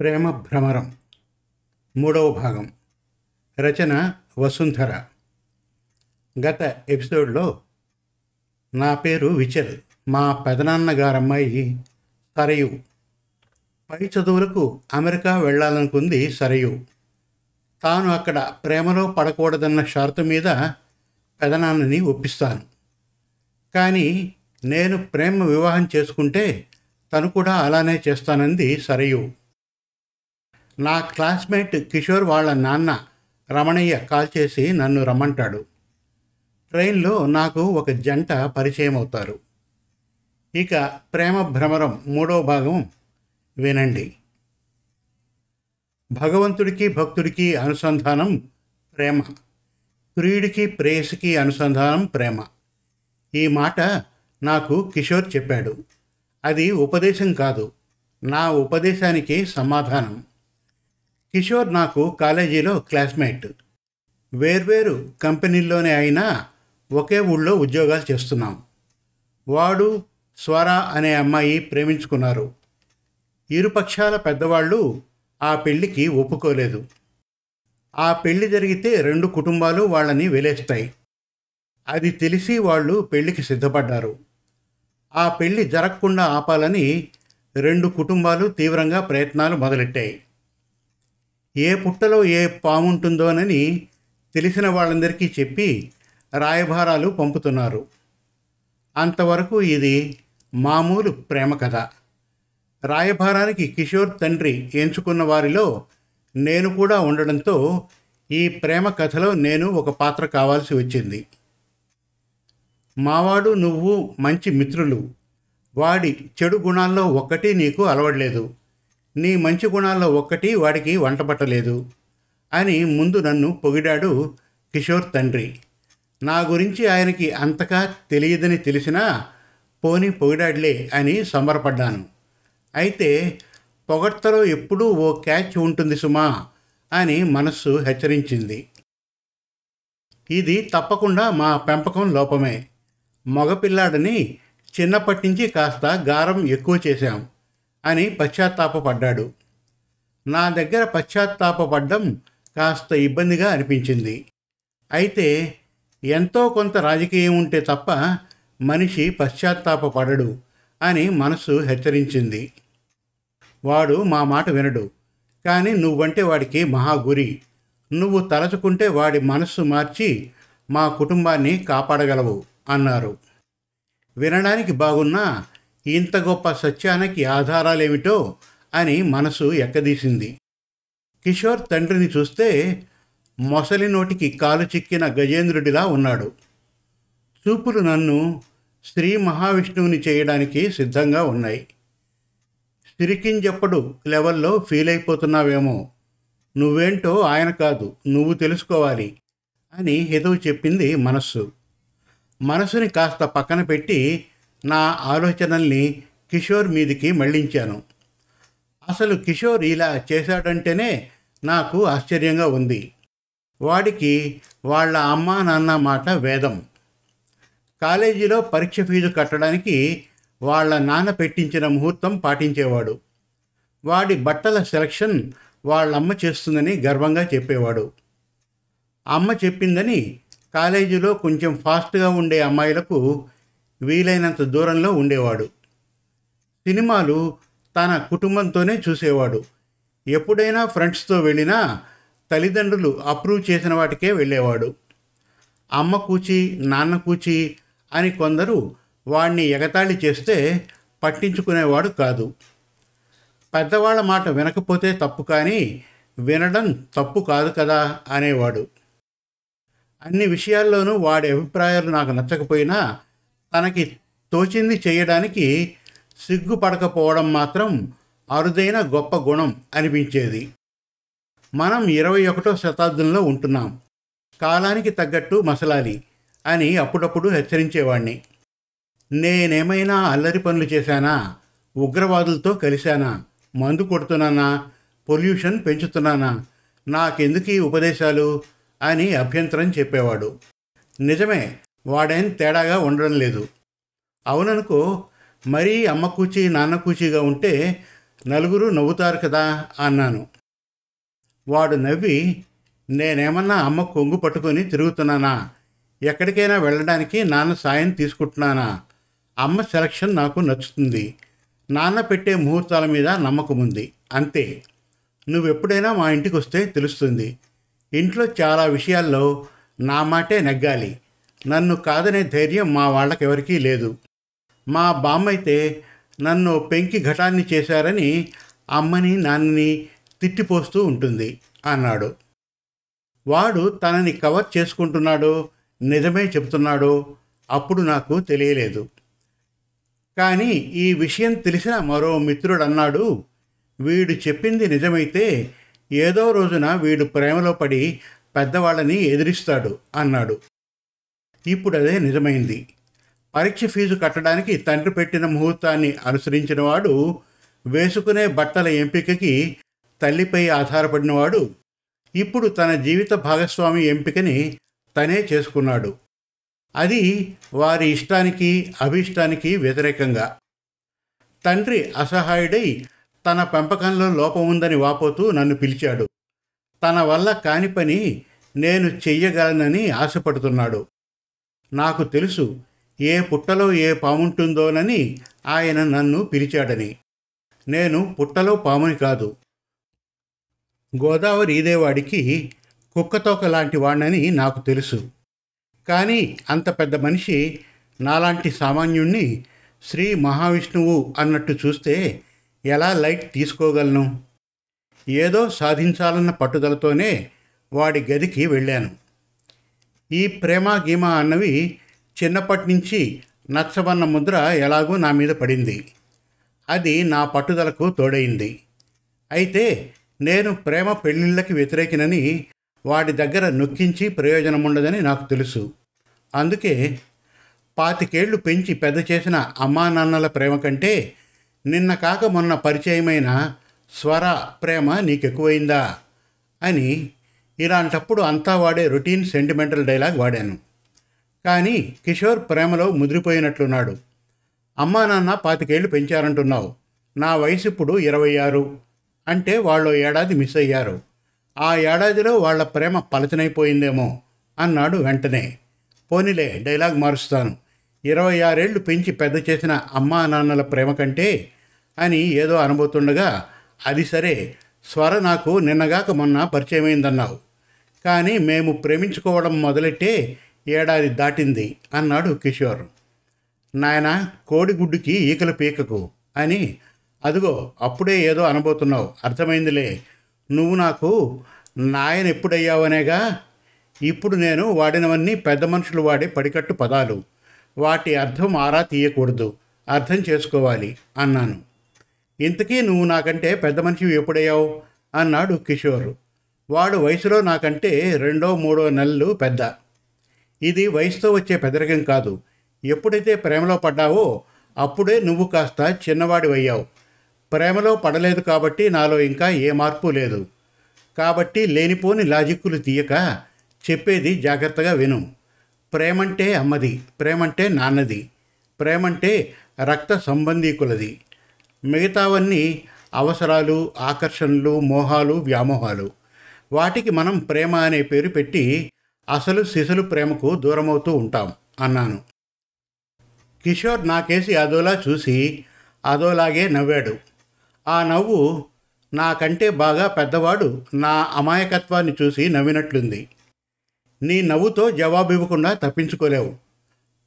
ప్రేమ భ్రమరం. మూడవ భాగం. రచన వసుంధర. గత ఎపిసోడ్లో నా పేరు విచల్. మా పెదనాన్నగారమ్మాయి సరయు. పై చదువులకు అమెరికా వెళ్ళాలనుకుంది సరయు. తాను అక్కడ ప్రేమలో పడకూడదన్న షరతు మీద పెదనాన్నని ఒప్పిస్తాను. కానీ నేను ప్రేమ వివాహం చేసుకుంటే తను కూడా అలానే చేస్తానంది సరయు. నా క్లాస్మేట్ కిషోర్ వాళ్ళ నాన్న రమణయ్య కాల్ చేసి నన్ను రమ్మంటాడు. ట్రైన్లో నాకు ఒక జంట పరిచయం అవుతారు ఇక ప్రేమ భ్రమరం మూడో భాగం వినండి. భగవంతుడికి భక్తుడికి అనుసంధానం ప్రేమ. ప్రియుడికి ప్రేయసికి అనుసంధానం ప్రేమ. ఈ మాట నాకు కిషోర్ చెప్పాడు. అది ఉపదేశం కాదు. నా ఉపదేశానికి సమాధానం. కిషోర్ నాకు కాలేజీలో క్లాస్మేట్. వేర్వేరు కంపెనీల్లోనే అయినా ఒకే ఊళ్ళో ఉద్యోగాలు చేస్తున్నాం. వాడు స్వర అనే అమ్మాయి ప్రేమించుకున్నారు. ఇరుపక్షాల పెద్దవాళ్ళు ఆ పెళ్ళికి ఒప్పుకోలేదు. ఆ పెళ్ళి జరిగితే రెండు కుటుంబాలు వాళ్ళని వెలేస్తాయి. అది తెలిసి వాళ్ళు పెళ్ళికి సిద్ధపడ్డారు. ఆ పెళ్ళి జరగకుండా ఆపాలని రెండు కుటుంబాలు తీవ్రంగా ప్రయత్నాలు మొదలెట్టాయి. ఏ పుట్టలో ఏ పాముంటుందోనని తెలిసిన వాళ్ళందరికీ చెప్పి రాయభారాలు పంపుతున్నారు. అంతవరకు ఇది మామూలు ప్రేమ కథ. రాయభారానికి కిషోర్ తండ్రి ఎంచుకున్న వారిలో నేను కూడా ఉండడంతో ఈ ప్రేమ కథలో నేను ఒక పాత్ర కావాల్సి వచ్చింది. మావాడు నువ్వు మంచి మిత్రులు. వాడి చెడు గుణాల్లో ఒక్కటి నీకు అలవడలేదు. నీ మంచి గుణాల్లో ఒక్కటి వాడికి వంట పట్టలేదు అని ముందు నన్ను పొగిడాడు కిషోర్ తండ్రి. నా గురించి ఆయనకి అంతగా తెలియదని తెలిసినా పోని పొగిడాడులే అని సంబరపడ్డాను. అయితే పొగడ్తలో ఎప్పుడూ ఓ క్యాచ్ ఉంటుంది సుమా అని మనస్సు హెచ్చరించింది. ఇది తప్పకుండా మా పెంపకం లోపమే. మగపిల్లాడని చిన్నప్పటి నుంచి కాస్త గారం ఎక్కువ చేశాం. అని పశ్చాత్తాపడ్డాడు నా దగ్గర పశ్చాత్తాపడ్డం కాస్త ఇబ్బందిగా అనిపించింది. అయితే ఎంతో కొంత రాజకీయం ఉంటే తప్ప మనిషి పశ్చాత్తాపడడు అని మనసు హెచ్చరించింది. వాడు మా మాట వినడు. కానీ నువ్వంటే వాడికి మహాగురి. నువ్వు తలచుకుంటే వాడి మనస్సు మార్చి మా కుటుంబాన్ని కాపాడగలవు అన్నారు. వినడానికి బాగున్నా ఇంత గొప్ప సత్యానికి ఆధారాలేమిటో అని మనసు ఎక్కదీసింది. కిషోర్ తండ్రిని చూస్తే మొసలి నోటికి కాలు చిక్కిన గజేంద్రుడిలా ఉన్నాడు. చూపులు నన్ను శ్రీ మహావిష్ణువుని చేయడానికి సిద్ధంగా ఉన్నాయి. సిరికింజప్పుడు లెవెల్లో ఫీల్ అయిపోతున్నావేమో నువ్వేంటో ఆయన కాదు నువ్వు తెలుసుకోవాలి అని హితవు చెప్పింది మనస్సు. మనసుని కాస్త పక్కన పెట్టి నా ఆలోచనల్ని కిషోర్ మీదికి మళ్ళించాను అసలు కిషోర్ ఇలా చేశాడంటేనే నాకు ఆశ్చర్యంగా ఉంది. వాడికి వాళ్ళ అమ్మా నాన్న మాట వేదం. కాలేజీలో పరీక్ష ఫీజు కట్టడానికి వాళ్ళ నాన్న పెట్టించిన ముహూర్తం పాటించేవాడు. వాడి బట్టల సెలక్షన్ వాళ్ళమ్మ చేస్తుందని గర్వంగా చెప్పేవాడు. అమ్మ చెప్పిందని కాలేజీలో కొంచెం ఫాస్ట్గా ఉండే అమ్మాయిలకు వీలైనంత దూరంలో ఉండేవాడు. సినిమాలు తన కుటుంబంతోనే చూసేవాడు. ఎప్పుడైనా ఫ్రెండ్స్తో వెళ్ళినా తల్లిదండ్రులు అప్రూవ్ చేసిన వాటికే వెళ్ళేవాడు. అమ్మ కూచి నాన్న కూచి అని కొందరు వాణ్ణి ఎగతాళి చేస్తే పట్టించుకునేవాడు కాదు. పెద్దవాళ్ళ మాట వినకపోతే తప్పు కానీ వినడం తప్పు కాదు కదా అనేవాడు. అన్ని విషయాల్లోనూ వాడి అభిప్రాయాలు నాకు నచ్చకపోయినా తనకి తోచింది చేయడానికి సిగ్గుపడకపోవడం మాత్రం అరుదైన గొప్ప గుణం అనిపించేది. మనం ఇరవై ఒకటో శతాబ్దంలో ఉంటున్నాం. కాలానికి తగ్గట్టు మసలాలి అని అప్పుడప్పుడు హెచ్చరించేవాణ్ణి. నేనేమైనా అల్లరి పనులు చేశానా? ఉగ్రవాదులతో కలిశానా? మందు కొడుతున్నానా? పొల్యూషన్ పెంచుతున్నానా? నాకెందుకు ఈ ఉపదేశాలు? అని అభ్యంతరం చెప్పేవాడు. నిజమే వాడేం తేడాగా ఉండడం లేదు. అవుననుకో మరీ అమ్మ కూచి నాన్న కూచిగా ఉంటే నలుగురు నవ్వుతారు కదా అన్నాను. వాడు నవ్వి నేనేమన్నా అమ్మ కొంగు పట్టుకొని తిరుగుతున్నానా? ఎక్కడికైనా వెళ్ళడానికి నాన్న సాయం తీసుకుంటున్నానా? అమ్మ సెలక్షన్ నాకు నచ్చుతుంది. నాన్న పెట్టే ముహూర్తాల మీద నమ్మకం ఉంది. అంతే. నువ్వెప్పుడైనా మా ఇంటికి వస్తే తెలుస్తుంది. ఇంట్లో చాలా విషయాల్లో నా మాటే నెగ్గాలి. నన్ను కాదనే ధైర్యం మా వాళ్ళకెవరికీ లేదు. మా బామ్మైతే నన్ను పెంకి ఘటాన్ని చేశారని అమ్మని నాన్నని తిట్టిపోస్తూ ఉంటుంది అన్నాడు. వాడు తనని కవర్ చేసుకుంటున్నాడో నిజమే చెబుతున్నాడో అప్పుడు నాకు తెలియలేదు. కానీ ఈ విషయం తెలిసిన మరో మిత్రుడు అన్నాడు వీడు చెప్పింది నిజమైతే ఏదో రోజున వీడు ప్రేమలో పడి పెద్దవాళ్ళని ఎదిరిస్తాడు అన్నాడు. ఇప్పుడు అదే నిజమైంది. పరీక్ష ఫీజు కట్టడానికి తండ్రి పెట్టిన ముహూర్తాన్ని అనుసరించిన వాడు వేసుకునే బట్టల ఎంపికకి తల్లిపై ఆధారపడినవాడు ఇప్పుడు తన జీవిత భాగస్వామి ఎంపికని తనే చేసుకున్నాడు. అది వారి ఇష్టానికి అభిష్టానికి వ్యతిరేకంగా. తండ్రి అసహాయుడై తన పెంపకంలో లోపం ఉందని వాపోతూ నన్ను పిలిచాడు. తన వల్ల కాని పని నేను చెయ్యగలనని ఆశపడుతున్నాడు. నాకు తెలుసు ఏ పుట్టలో ఏ పాముంటుందోనని ఆయన నన్ను పిలిచాడని. నేను పుట్టలో పాముని కాదు. గోదావరి ఈదేవాడికి కుక్కతోక లాంటి వాణ్ణని నాకు తెలుసు. కానీ అంత పెద్ద మనిషి నాలాంటి సామాన్యుణ్ణి శ్రీ మహావిష్ణువు అన్నట్టు చూస్తే ఎలా లైట్ తీసుకోగలను? ఏదో సాధించాలన్న పట్టుదలతోనే వాడి గదికి వెళ్ళాను. ఈ ప్రేమ గీమ అన్నవి చిన్నప్పటి నుంచి నచ్చబన్న ముద్ర ఎలాగో నా మీద పడింది. అది నా పట్టుదలకు తోడైంది అయితే నేను ప్రేమ పెళ్ళిళ్ళకి వ్యతిరేకినని వాడి దగ్గర నొక్కించి ప్రయోజనం ఉండదని నాకు తెలుసు. అందుకే పాతికేళ్ళు పెంచి పెద్ద చేసిన అమ్మా నాన్నల ప్రేమ కంటే నిన్న కాక మొన్న పరిచయమైన స్వర ప్రేమ నీకెక్కువైందా అని ఇలాంటప్పుడు అంతా వాడే రొటీన్ సెంటిమెంటల్ డైలాగ్ వాడాను. కానీ కిషోర్ ప్రేమలో ముదిరిపోయినట్లున్నాడు. అమ్మా నాన్న పాతికేళ్ళు పెంచారంటున్నావు. నా వయసు ఇప్పుడు ఇరవై ఆరు అంటే వాళ్ళు ఏడాది మిస్ అయ్యారు. ఆ ఏడాదిలో వాళ్ళ ప్రేమ పలచనైపోయిందేమో అన్నాడు వెంటనే. పోనీలే డైలాగ్ మారుస్తాను. ఇరవై ఆరేళ్ళు పెంచి పెద్ద చేసిన అమ్మా నాన్నల ప్రేమ కంటే అని ఏదో అనబోతుండగా అది సరే స్వర నాకు నిన్నగాక మొన్న పరిచయమైందన్నావు. కానీ మేము ప్రేమించుకోవడం మొదలెట్టే ఏడాది దాటింది అన్నాడు కిషోర్. నాయన కోడిగుడ్డుకి ఈకలు పీకకు అని అదిగో అప్పుడే ఏదో అనబోతున్నావు అర్థమైందిలే. నువ్వు నాకు నాయన ఎప్పుడయ్యావనేగా? ఇప్పుడు నేను వాడినవన్నీ పెద్ద మనుషులు వాడే పడికట్టు పదాలు. వాటి అర్థం ఆరా తీయకూడదు. అర్థం చేసుకోవాలి అన్నాను. ఇంతకీ నువ్వు నాకంటే పెద్ద మనిషి ఎప్పుడయ్యావు? అన్నాడు కిషోర్. వాడు వయసులో నాకంటే రెండో మూడో నెలలు పెద్ద. ఇది వయసుతో వచ్చే పెదరికం కాదు. ఎప్పుడైతే ప్రేమలో పడ్డావో అప్పుడే నువ్వు కాస్త చిన్నవాడివయ్యావు ప్రేమలో పడలేదు కాబట్టి నాలో ఇంకా ఏ మార్పు లేదు. కాబట్టి లేనిపోని లాజిక్కులు తీయక చెప్పేది జాగ్రత్తగా విను. ప్రేమంటే అమ్మది ప్రేమంటే నాన్నది ప్రేమంటే రక్త సంబంధీకులది. మిగతావన్నీ అవసరాలు ఆకర్షణలు మోహాలు వ్యామోహాలు. వాటికి మనం ప్రేమ అనే పేరు పెట్టి అసలు సిసలు ప్రేమకు దూరమవుతూ ఉంటాం అన్నాను. కిషోర్ నాకేసి అదోలా చూసి అదోలాగే నవ్వాడు. ఆ నవ్వు నాకంటే బాగా పెద్దవాడు నా అమాయకత్వాన్ని చూసి నవ్వినట్లుంది. నీ నవ్వుతో జవాబు ఇవ్వకుండా తప్పించుకోలేవు.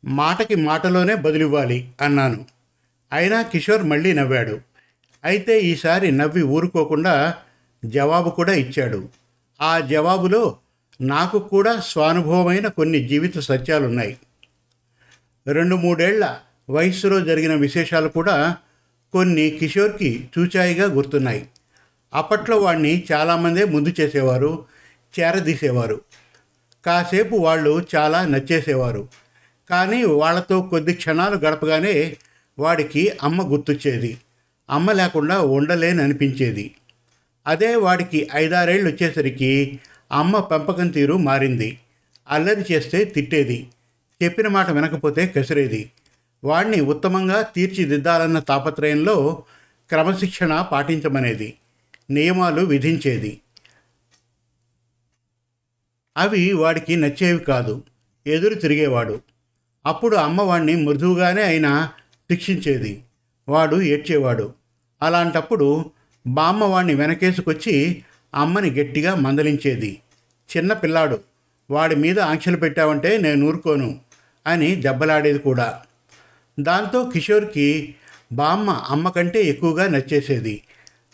మాటకి మాటలోనే బదులివ్వాలి అన్నాను. అయినా కిషోర్ మళ్ళీ నవ్వాడు. అయితే ఈసారి నవ్వి ఊరుకోకుండా జవాబు కూడా ఇచ్చాడు. ఆ జవాబులో నాకు కూడా స్వానుభవమైన కొన్ని జీవిత సత్యాలున్నాయి. రెండు మూడేళ్ళ వయస్సులో జరిగిన విశేషాలు కూడా కొన్ని కిషోర్కి చూచాయిగా గుర్తున్నాయి. అప్పట్లో వాడిని చాలామందే ముందు చేసేవారు చేరదీసేవారు. కాసేపు వాళ్ళు చాలా నచ్చేసేవారు. కానీ వాళ్ళతో కొద్ది క్షణాలు గడపగానే వాడికి అమ్మ గుర్తొచ్చేది. అమ్మ లేకుండా ఉండలేని అనిపించేది అదే వాడికి ఐదారేళ్ళు వచ్చేసరికి అమ్మ పెంపకం తీరు మారింది. అల్లరి చేస్తే తిట్టేది. చెప్పిన మాట వినకపోతే కసిరేది. వాణ్ణి ఉత్తమంగా తీర్చిదిద్దాలన్న తాపత్రయంలో క్రమశిక్షణ పాటించమనేది. నియమాలు విధించేది. అవి వాడికి నచ్చేవి కాదు. ఎదురు తిరిగేవాడు. అప్పుడు అమ్మవాడిని మృదువుగానే అయినా శిక్షించేది. వాడు ఏడ్చేవాడు. అలాంటప్పుడు బామ్మ వాణ్ణి వెనకేసుకొచ్చి అమ్మని గట్టిగా మందలించేది. చిన్న పిల్లాడు వాడి మీద ఆంక్షలు పెట్టావంటే నేను ఊరుకోను అని దెబ్బలాడేది కూడా. దాంతో కిషోర్కి బామ్మ అమ్మ కంటే ఎక్కువగా నచ్చేసేది.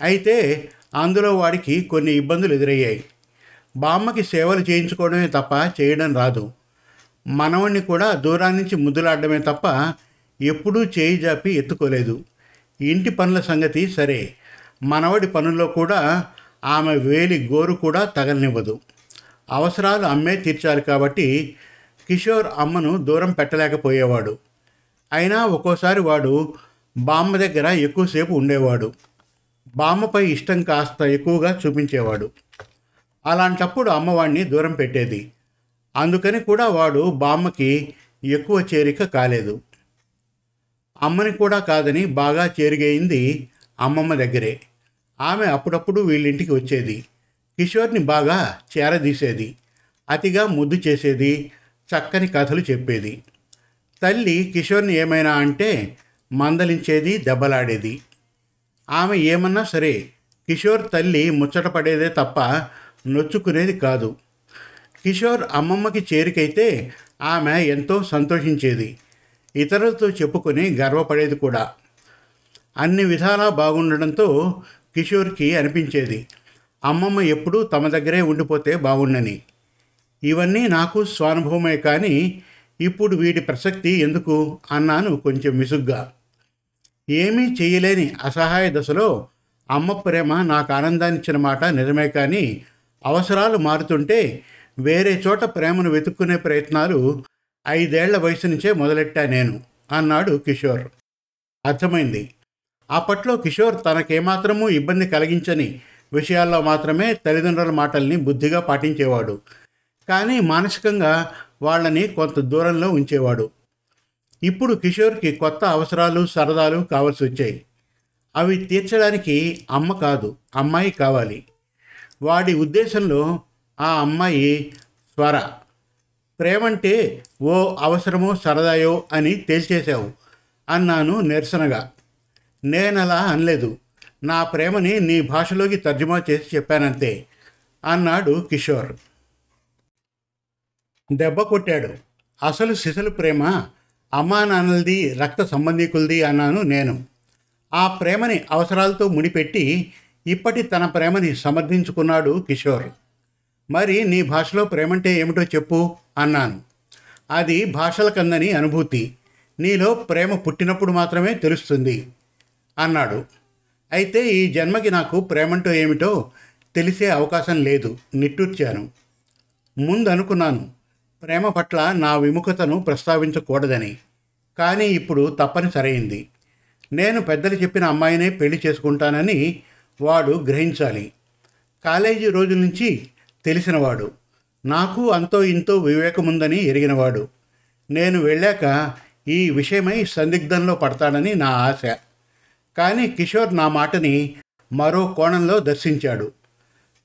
అయితే అందులో వాడికి కొన్ని ఇబ్బందులు ఎదురయ్యాయి. బామ్మకి సేవలు చేయించుకోవడమే తప్ప చేయడం రాదు. మనవణ్ణి కూడా దూరం నుంచి ముద్దులాడడమే తప్ప ఎప్పుడూ చేయి జాపి ఎత్తుకోలేదు. ఇంటి పనుల సంగతి సరే. మనవడి పనుల్లో కూడా ఆమె వేలి గోరు కూడా తగలనివ్వదు. అవసరాలు అమ్మే తీర్చాలి కాబట్టి కిషోర్ అమ్మను దూరం పెట్టలేకపోయేవాడు. అయినా ఒక్కోసారి వాడు బామ్మ దగ్గర ఎక్కువసేపు ఉండేవాడు. బామ్మపై ఇష్టం కాస్త ఎక్కువగా చూపించేవాడు. అలాంటప్పుడు అమ్మవాడిని దూరం పెట్టేది. అందుకని కూడా వాడు బామ్మకి ఎక్కువ చేరిక కాలేదు. అమ్మని కూడా కాదని బాగా చేరిగయింది అమ్మమ్మ దగ్గరే. ఆమె అప్పుడప్పుడు వీళ్ళింటికి వచ్చేది. కిషోర్ని బాగా చేరదీసేది. అతిగా ముద్దు చేసేది చక్కని కథలు చెప్పేది. తల్లి కిషోర్ని ఏమైనా అంటే మందలించేది దెబ్బలాడేది. ఆమె ఏమన్నా సరే కిషోర్ తల్లి ముచ్చట పడేదే తప్ప నొచ్చుకునేది కాదు. కిషోర్ అమ్మమ్మకి చేరికైతే ఆమె ఎంతో సంతోషించేది. ఇతరులతో చెప్పుకొని గర్వపడేది కూడా. అన్ని విధాలా బాగుండడంతో కిషోర్కి అనిపించేది అమ్మమ్మ ఎప్పుడూ తమ దగ్గరే ఉండిపోతే బాగుండని ఇవన్నీ నాకు స్వానుభవమే కానీ ఇప్పుడు వీటి ప్రసక్తి ఎందుకు? అన్నాను కొంచెం విసుగ్గా. ఏమీ చేయలేని అసహాయ దశలో అమ్మ ప్రేమ నాకు ఆనందాన్నిచ్చిన మాట నిజమే కానీ అవసరాలు మారుతుంటే వేరే చోట ప్రేమను వెతుక్కునే ప్రయత్నాలు ఐదేళ్ళ వయసు నుంచే మొదలెట్టా నేను అన్నాడు కిషోర్. అర్థమైంది. అప్పట్లో కిషోర్ తనకేమాత్రమూ ఇబ్బంది కలిగించని విషయాల్లో మాత్రమే తల్లిదండ్రుల మాటల్ని బుద్ధిగా పాటించేవాడు. కానీ మానసికంగా వాళ్ళని కొంత దూరంలో ఉంచేవాడు. ఇప్పుడు కిషోర్కి కొత్త అవసరాలు సరదాలు కావాల్సి వచ్చాయి. అవి తీర్చడానికి అమ్మ కాదు అమ్మాయి కావాలి. వాడి ఉద్దేశంలో ఆ అమ్మాయి స్వర ప్రేమంటే ఓ అవసరమో సరదాయో అని తేల్చేశావు అన్నాను నిరసనగా. నేనలా అనలేదు. నా ప్రేమని నీ భాషలోకి తర్జుమా చేసి చెప్పానంతే అన్నాడు కిషోర్. దెబ్బ కొట్టాడు. అసలు సిసలు ప్రేమ అమ్మా నాన్నలది రక్త సంబంధికులది అన్నాను నేను. ఆ ప్రేమని అవసరాలతో ముడిపెట్టి ఇప్పటి తన ప్రేమని సమర్థించుకున్నాడు కిషోర్. మరి నీ భాషలో ప్రేమంటే ఏమిటో చెప్పు అన్నాను. అది భాషల కందని అనుభూతి. నీలో ప్రేమ పుట్టినప్పుడు మాత్రమే తెలుస్తుంది. అన్నాడు. అయితే ఈ జన్మకి నాకు ప్రేమంటో ఏమిటో తెలిసే అవకాశం లేదు నిట్టూర్చాను. ముందనుకున్నాను ప్రేమ పట్ల నా విముఖతను ప్రస్తావించకూడదని. కానీ ఇప్పుడు తప్పనిసరైంది. నేను పెద్దలు చెప్పిన అమ్మాయినే పెళ్ళి చేసుకుంటానని వాడు గ్రహించాలి. కాలేజీ రోజుల నుంచి తెలిసినవాడు. నాకు అంతో ఇంతో వివేకముందని ఎరిగినవాడు. నేను వెళ్ళాక ఈ విషయమై సందిగ్ధంలో పడతాడని నా ఆశ. కానీ కిషోర్ నా మాటని మరో కోణంలో దర్శించాడు.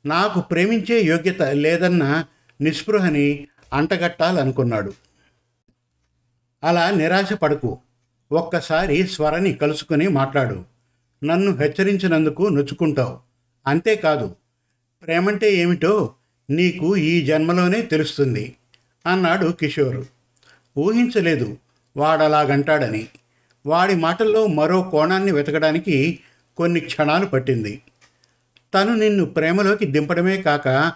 నాకు ప్రేమించే యోగ్యత లేదన్న నిస్పృహని అంటగట్టాలనుకున్నాడు. అలా నిరాశ పడకు. ఒక్కసారి స్వరని కలుసుకుని మాట్లాడు. నన్ను హెచ్చరించినందుకు నొచ్చుకుంటావు. అంతేకాదు ప్రేమంటే ఏమిటో నీకు ఈ జన్మలోనే తెలుస్తుంది అన్నాడు కిషోర్. ఊహించలేదు వాడలాగంటాడని. వాడి మాటల్లో మరో కోణాన్ని వెతకడానికి కొన్ని క్షణాలు పట్టింది. తను నిన్ను ప్రేమలోకి దింపడమే కాక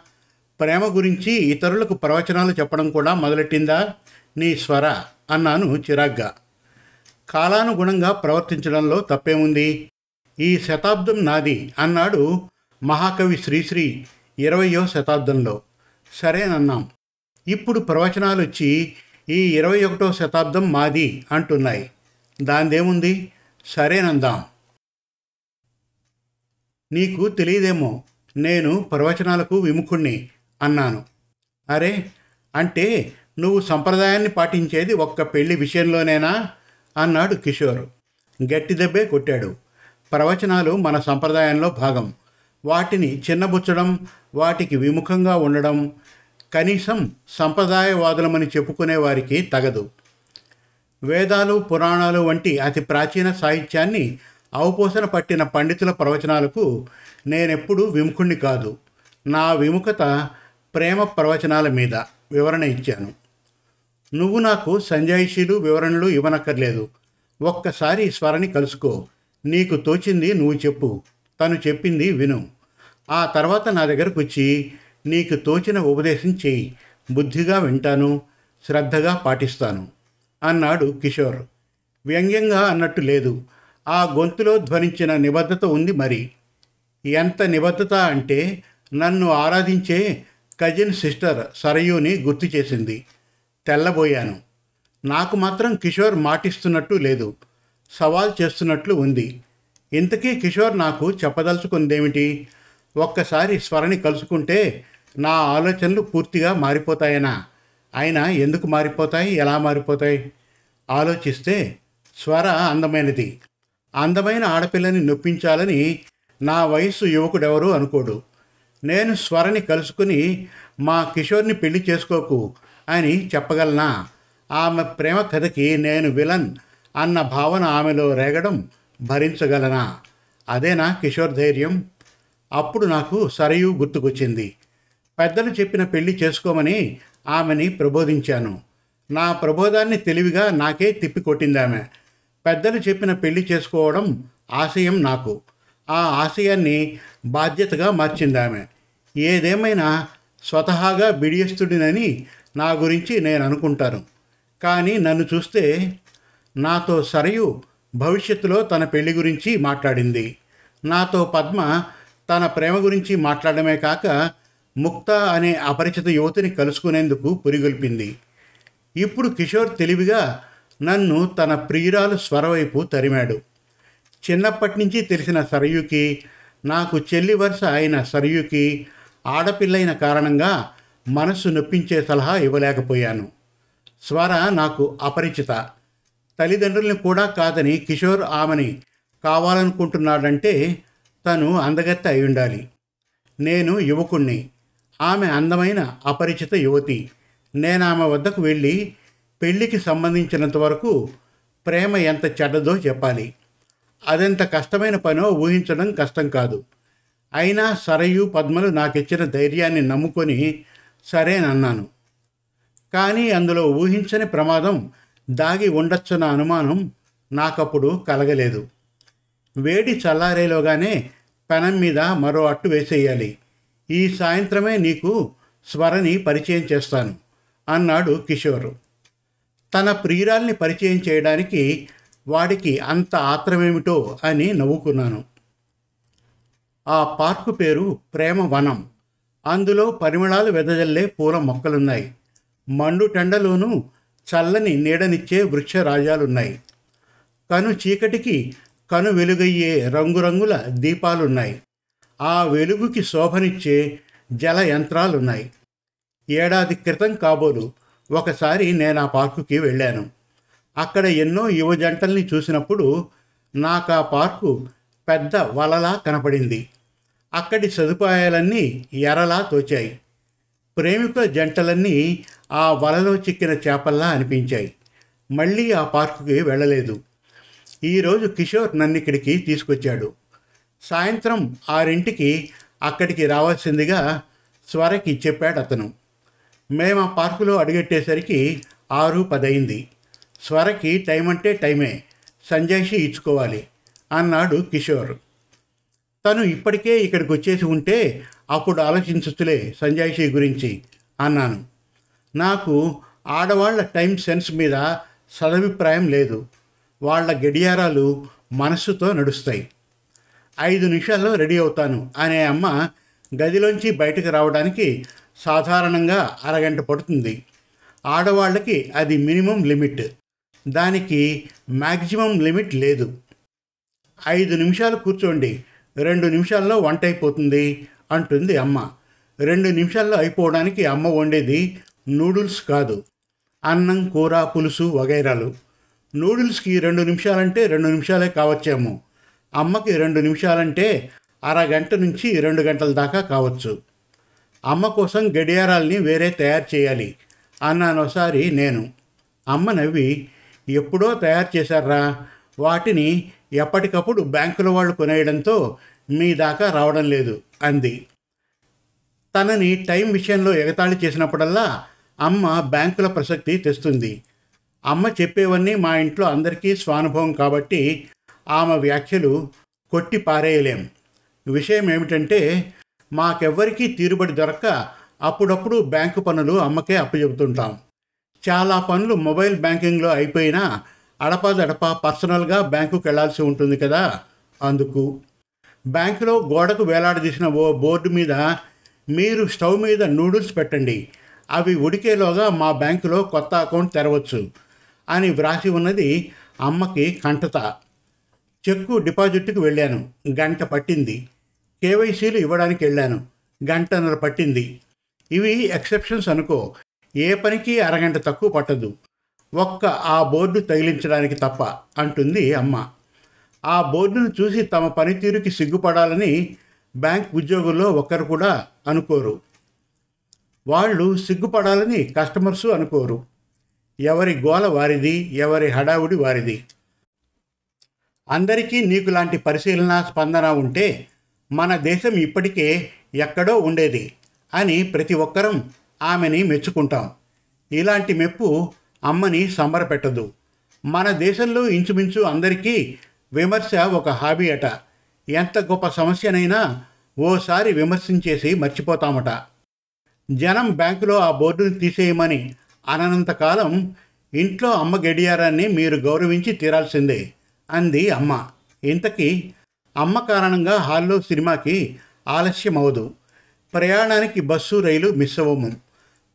ప్రేమ గురించి ఇతరులకు ప్రవచనాలు చెప్పడం కూడా మొదలెట్టిందా? నీ స్వర అన్నాను చిరాగ్గా. కాలానుగుణంగా ప్రవర్తించడంలో తప్పేముంది? ఈ శతాబ్దం నాది అన్నాడు మహాకవి శ్రీశ్రీ ఇరవయో శతాబ్దంలో. సరేనన్నాం. ఇప్పుడు ప్రవచనాలు వచ్చి ఈ ఇరవై ఒకటో శతాబ్దం మాది అంటున్నాయి. దాందేముంది? సరేనందాం. నీకు తెలియదేమో నేను ప్రవచనాలకు విముఖుణ్ణి అన్నాను. అరే అంటే నువ్వు సంప్రదాయాన్ని పాటించేది ఒక్క పెళ్ళి విషయంలోనేనా? అన్నాడు కిషోర్. గట్టి దెబ్బే కొట్టాడు. ప్రవచనాలు మన సంప్రదాయంలో భాగం. వాటిని చిన్నబుచ్చడం వాటికి విముఖంగా ఉండడం కనీసం సంప్రదాయవాదులమని చెప్పుకునే వారికి తగదు. వేదాలు పురాణాలు వంటి అతి ప్రాచీన సాహిత్యాన్ని అవపోసన పట్టిన పండితుల ప్రవచనాలకు నేనెప్పుడూ విముఖుణ్ణి కాదు. నా విముఖత ప్రేమ ప్రవచనాల మీద వివరణ ఇచ్చాను. నువ్వు నాకు సంజాయిషీలు వివరణలు ఇవ్వనక్కర్లేదు. ఒక్కసారి స్వరని కలుసుకో. నీకు తోచింది నువ్వు చెప్పు. తను చెప్పింది విను. ఆ తర్వాత నా దగ్గరకు వచ్చి నీకు తోచిన ఉపదేశం చేయి. బుద్ధిగా వింటాను. శ్రద్ధగా పాటిస్తాను. అన్నాడు కిషోర్. వ్యంగ్యంగా అన్నట్టు లేదు. ఆ గొంతులో ధ్వనించిన నిబద్ధత ఉంది మరి. ఎంత నిబద్ధత అంటే నన్ను ఆరాధించే కజిన్ సిస్టర్ సరయుని గుర్తు చేసింది. తెల్లబోయాను. నాకు మాత్రం కిషోర్ మాటిస్తున్నట్టు లేదు. సవాల్ చేస్తున్నట్లు ఉంది. ఇంతకీ కిషోర్ నాకు చెప్పదలుచుకుందేమిటి? ఒక్కసారి స్వరని కలుసుకుంటే నా ఆలోచనలు పూర్తిగా మారిపోతాయనా? ఆయన ఎందుకు మారిపోతాయి? ఎలా మారిపోతాయి? ఆలోచిస్తే స్వర అందమైనది. అందమైన ఆడపిల్లని నొప్పించాలని నా వయస్సు యువకుడెవరూ అనుకోడు. నేను స్వరని కలుసుకుని మా కిషోర్ని పెళ్ళి చేసుకోకు అని చెప్పగలనా? ఆమె ప్రేమ కథకి నేను విలన్ అన్న భావన ఆమెలో రేగడం భరించగలనా? అదేనా కిషోర్ ధైర్యం? అప్పుడు నాకు సరయు గుర్తుకొచ్చింది. పెద్దలు చెప్పిన పెళ్ళి చేసుకోమని ఆమెని ప్రబోధించాను. నా ప్రబోధాన్ని తెలివిగా నాకే తిప్పికొట్టింది ఆమె పెద్దలు చెప్పిన పెళ్ళి చేసుకోవడం ఆశయం నాకు. ఆ ఆశయాన్ని బాధ్యతగా మార్చింది ఆమె ఏదేమైనా స్వతహాగా బిడియస్తుడినని నా గురించి నేను అనుకుంటాను. కానీ నన్ను చూస్తే నాతో సరయు భవిష్యత్తులో తన పెళ్ళి గురించి మాట్లాడింది. నాతో పద్మ తన ప్రేమ గురించి మాట్లాడమే కాక ముక్త అనే అపరిచిత యువతిని కలుసుకునేందుకు పురిగొల్పింది. ఇప్పుడు కిషోర్ తెలివిగా నన్ను తన ప్రియురాలు స్వరవైపు తరిమాడు. చిన్నప్పటి నుంచి తెలిసిన సరయుకి నాకు చెల్లి వరుస అయిన సరయుకి ఆడపిల్లైన కారణంగా మనస్సు నొప్పించే సలహా ఇవ్వలేకపోయాను. స్వర నాకు అపరిచిత. తల్లిదండ్రుల్ని కూడా కాదని కిషోర్ ఆమెని కావాలనుకుంటున్నాడంటే తను అందగత్తె అయి ఉండాలి. నేను యువకుణ్ణి. ఆమె అందమైన అపరిచిత యువతి. నేను ఆమె వద్దకు వెళ్ళి పెళ్ళికి సంబంధించినంత వరకు ప్రేమ ఎంత చెడ్డదో చెప్పాలి. అదెంత కష్టమైన పనో ఊహించడం కష్టం కాదు. అయినా సరయు పద్మలు నాకిచ్చిన ధైర్యాన్ని నమ్ముకొని సరేనన్నాను కానీ అందులో ఊహించని ప్రమాదం దాగి ఉండొచ్చన్న అనుమానం నాకప్పుడు కలగలేదు. వేడి చల్లారేలోగానే పెనం మీద మరో అట్టు వేసేయాలి. ఈ సాయంత్రమే నీకు స్వరని పరిచయం చేస్తాను అన్నాడు కిషోర్. తన ప్రియురాల్ని పరిచయం చేయడానికి వాడికి అంత ఆత్రమేమిటో అని నవ్వుకున్నాను. ఆ పార్కు పేరు ప్రేమ వనం. అందులో పరిమళాలు వెదజల్లే పూల మొక్కలున్నాయి. మండు టెండలోనూ చల్లని నీడనిచ్చే వృక్షరాజాలున్నాయి కను చీకటికి కను వెలుగయ్యే రంగురంగుల దీపాలున్నాయి. ఆ వెలుగుకి శోభనిచ్చే జల యంత్రాలున్నాయి ఏడాది క్రితం కాబోలు ఒకసారి నేను ఆ పార్కుకి వెళ్ళాను. అక్కడ ఎన్నో యువ జంటల్ని చూసినప్పుడు నాకు ఆ పార్కు పెద్ద వలలా కనపడింది. అక్కడి సదుపాయాలన్నీ ఎరలా తోచాయి. ప్రేమికుల జంటలన్నీ ఆ వలలో చిక్కిన చేపల్లా అనిపించాయి. మళ్ళీ ఆ పార్కుకి వెళ్ళలేదు. ఈరోజు కిషోర్ నన్ను ఇక్కడికి తీసుకొచ్చాడు. సాయంత్రం ఆరింటికి అక్కడికి రావాల్సిందిగా స్వరకి చెప్పాడు అతను. మేము ఆ పార్కులో అడుగెట్టేసరికి ఆరు పదయింది స్వరకి టైం అంటే టైమే సంజయ్షి ఇచ్చుకోవాలి అన్నాడు కిషోర్. తను ఇప్పటికే ఇక్కడికి వచ్చేసి ఉంటే అప్పుడు ఆలోచించుతులే సంజయ్షి గురించి అన్నాను. నాకు ఆడవాళ్ళ టైం సెన్స్ మీద సదభిప్రాయం లేదు. వాళ్ళ గడియారాలు మనస్సుతో నడుస్తాయి. ఐదు నిమిషాల్లో రెడీ అవుతాను అనే అమ్మ గదిలోంచి బయటకు రావడానికి సాధారణంగా అరగంట పడుతుంది. ఆడవాళ్ళకి అది మినిమం లిమిట్. దానికి మ్యాక్సిమం లిమిట్ లేదు. ఐదు నిమిషాలు కూర్చోండి. రెండు నిమిషాల్లో వంట అయిపోతుంది అంటుంది అమ్మ. రెండు నిమిషాల్లో అయిపోవడానికి అమ్మ వండేది నూడిల్స్ కాదు. అన్నం కూర పులుసు వగైరాలు. నూడిల్స్కి రెండు నిమిషాలంటే రెండు నిమిషాలే కావచ్చేమో. అమ్మకి రెండు నిమిషాలంటే అరగంట నుంచి రెండు గంటల దాకా కావచ్చు. అమ్మ కోసం గడియారాల్ని వేరే తయారు చేయాలి అన్నాను ఒకసారి నేను. అమ్మ నవ్వి ఎప్పుడో తయారు చేశారా వాటిని ఎప్పటికప్పుడు బ్యాంకుల వాళ్ళు కొనేయడంతో మీ దాకా రావడం లేదు అంది. తనని టైం విషయంలో ఎగతాళి చేసినప్పుడల్లా అమ్మ బ్యాంకుల ప్రసక్తి తెస్తుంది. అమ్మ చెప్పేవన్నీ మా ఇంట్లో అందరికీ స్వానుభవం కాబట్టి ఆమె వ్యాఖ్యలు కొట్టి పారేయలేం. విషయం ఏమిటంటే మాకెవ్వరికీ తీరుబడి దొరక్క అప్పుడప్పుడు బ్యాంకు పనులు అమ్మకే అప్పచెబుతుంటాం. చాలా పనులు మొబైల్ బ్యాంకింగ్లో అయిపోయినా అడపాదడపా పర్సనల్గా బ్యాంకుకి వెళ్ళాల్సి ఉంటుంది కదా? అందుకు. బ్యాంకులో గోడకు వేలాడదీసిన ఓ బోర్డు మీద మీరు స్టవ్ మీద నూడిల్స్ పెట్టండి. అవి ఉడికేలోగా మా బ్యాంకులో కొత్త అకౌంట్ తెరవచ్చు అని వ్రాసి ఉన్నది అమ్మకి కంటత. చెక్కు డిపాజిట్కి వెళ్ళాను. గంట పట్టింది. కేవైసీలు ఇవ్వడానికి వెళ్ళాను. గంటన్నర పట్టింది. ఇవి ఎక్సెప్షన్స్ అనుకో ఏ పనికి అరగంట తక్కువ పట్టదు. ఒక్క ఆ బోర్డు తగిలించడానికి తప్ప అంటుంది అమ్మ. ఆ బోర్డును చూసి తమ పనితీరుకి సిగ్గుపడాలని బ్యాంక్ ఉద్యోగుల్లో ఒక్కరు కూడా అనుకోరు. వాళ్ళు సిగ్గుపడాలని కస్టమర్సు అనుకోరు. ఎవరి గోల వారిది ఎవరి హడావుడి వారిది. అందరికీ నీకు లాంటి పరిశీలన స్పందన ఉంటే మన దేశం ఇప్పటికే ఎక్కడో ఉండేది అని ప్రతి ఒక్కరం ఆమెని మెచ్చుకుంటాం. ఇలాంటి మెప్పు అమ్మని సంబరపెట్టదు. మన దేశంలో ఇంచుమించు అందరికీ విమర్శ ఒక హాబీ అట. ఎంత గొప్ప సమస్యనైనా ఓసారి విమర్శించేసి మర్చిపోతామట. జనం బ్యాంకులో ఆ బోర్డును తీసేయమని అనంతకాలం ఇంట్లో అమ్మ గడియారాన్ని మీరు గౌరవించి తీరాల్సిందే. అంది అమ్మ. ఇంతకీ అమ్మ కారణంగా హాల్లో సినిమాకి ఆలస్యం అవదు ప్రయాణానికి బస్సు రైలు మిస్ అవ్వము.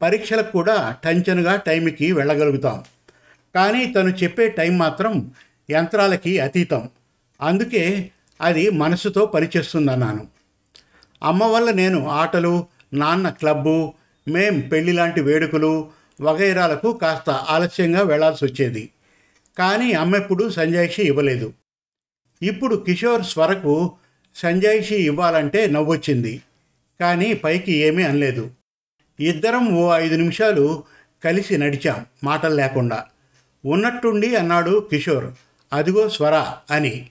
పరీక్షలకు కూడా టంచనుగా టైంకి వెళ్ళగలుగుతాం. కానీ తను చెప్పే టైం మాత్రం యంత్రాలకి అతీతం. అందుకే అది మనసుతో పనిచేస్తుందన్నాను. అమ్మ వల్ల నేను ఆటలు నాన్న క్లబ్బు మేం పెళ్ళి లాంటి వేడుకలు వగైరాలకు కాస్త ఆలస్యంగా వెళ్ళాల్సి వచ్చేది కానీ అమ్మెప్పుడు సంజాయిషి ఇవ్వలేదు. ఇప్పుడు కిషోర్ స్వరకు సంజాయిషి ఇవ్వాలంటే నవ్వొచ్చింది. కానీ పైకి ఏమీ అనలేదు. ఇద్దరం ఓ ఐదు నిమిషాలు కలిసి నడిచాం మాటలు లేకుండా. ఉన్నట్టుండి అన్నాడు కిషోర్ అదిగో స్వర అని.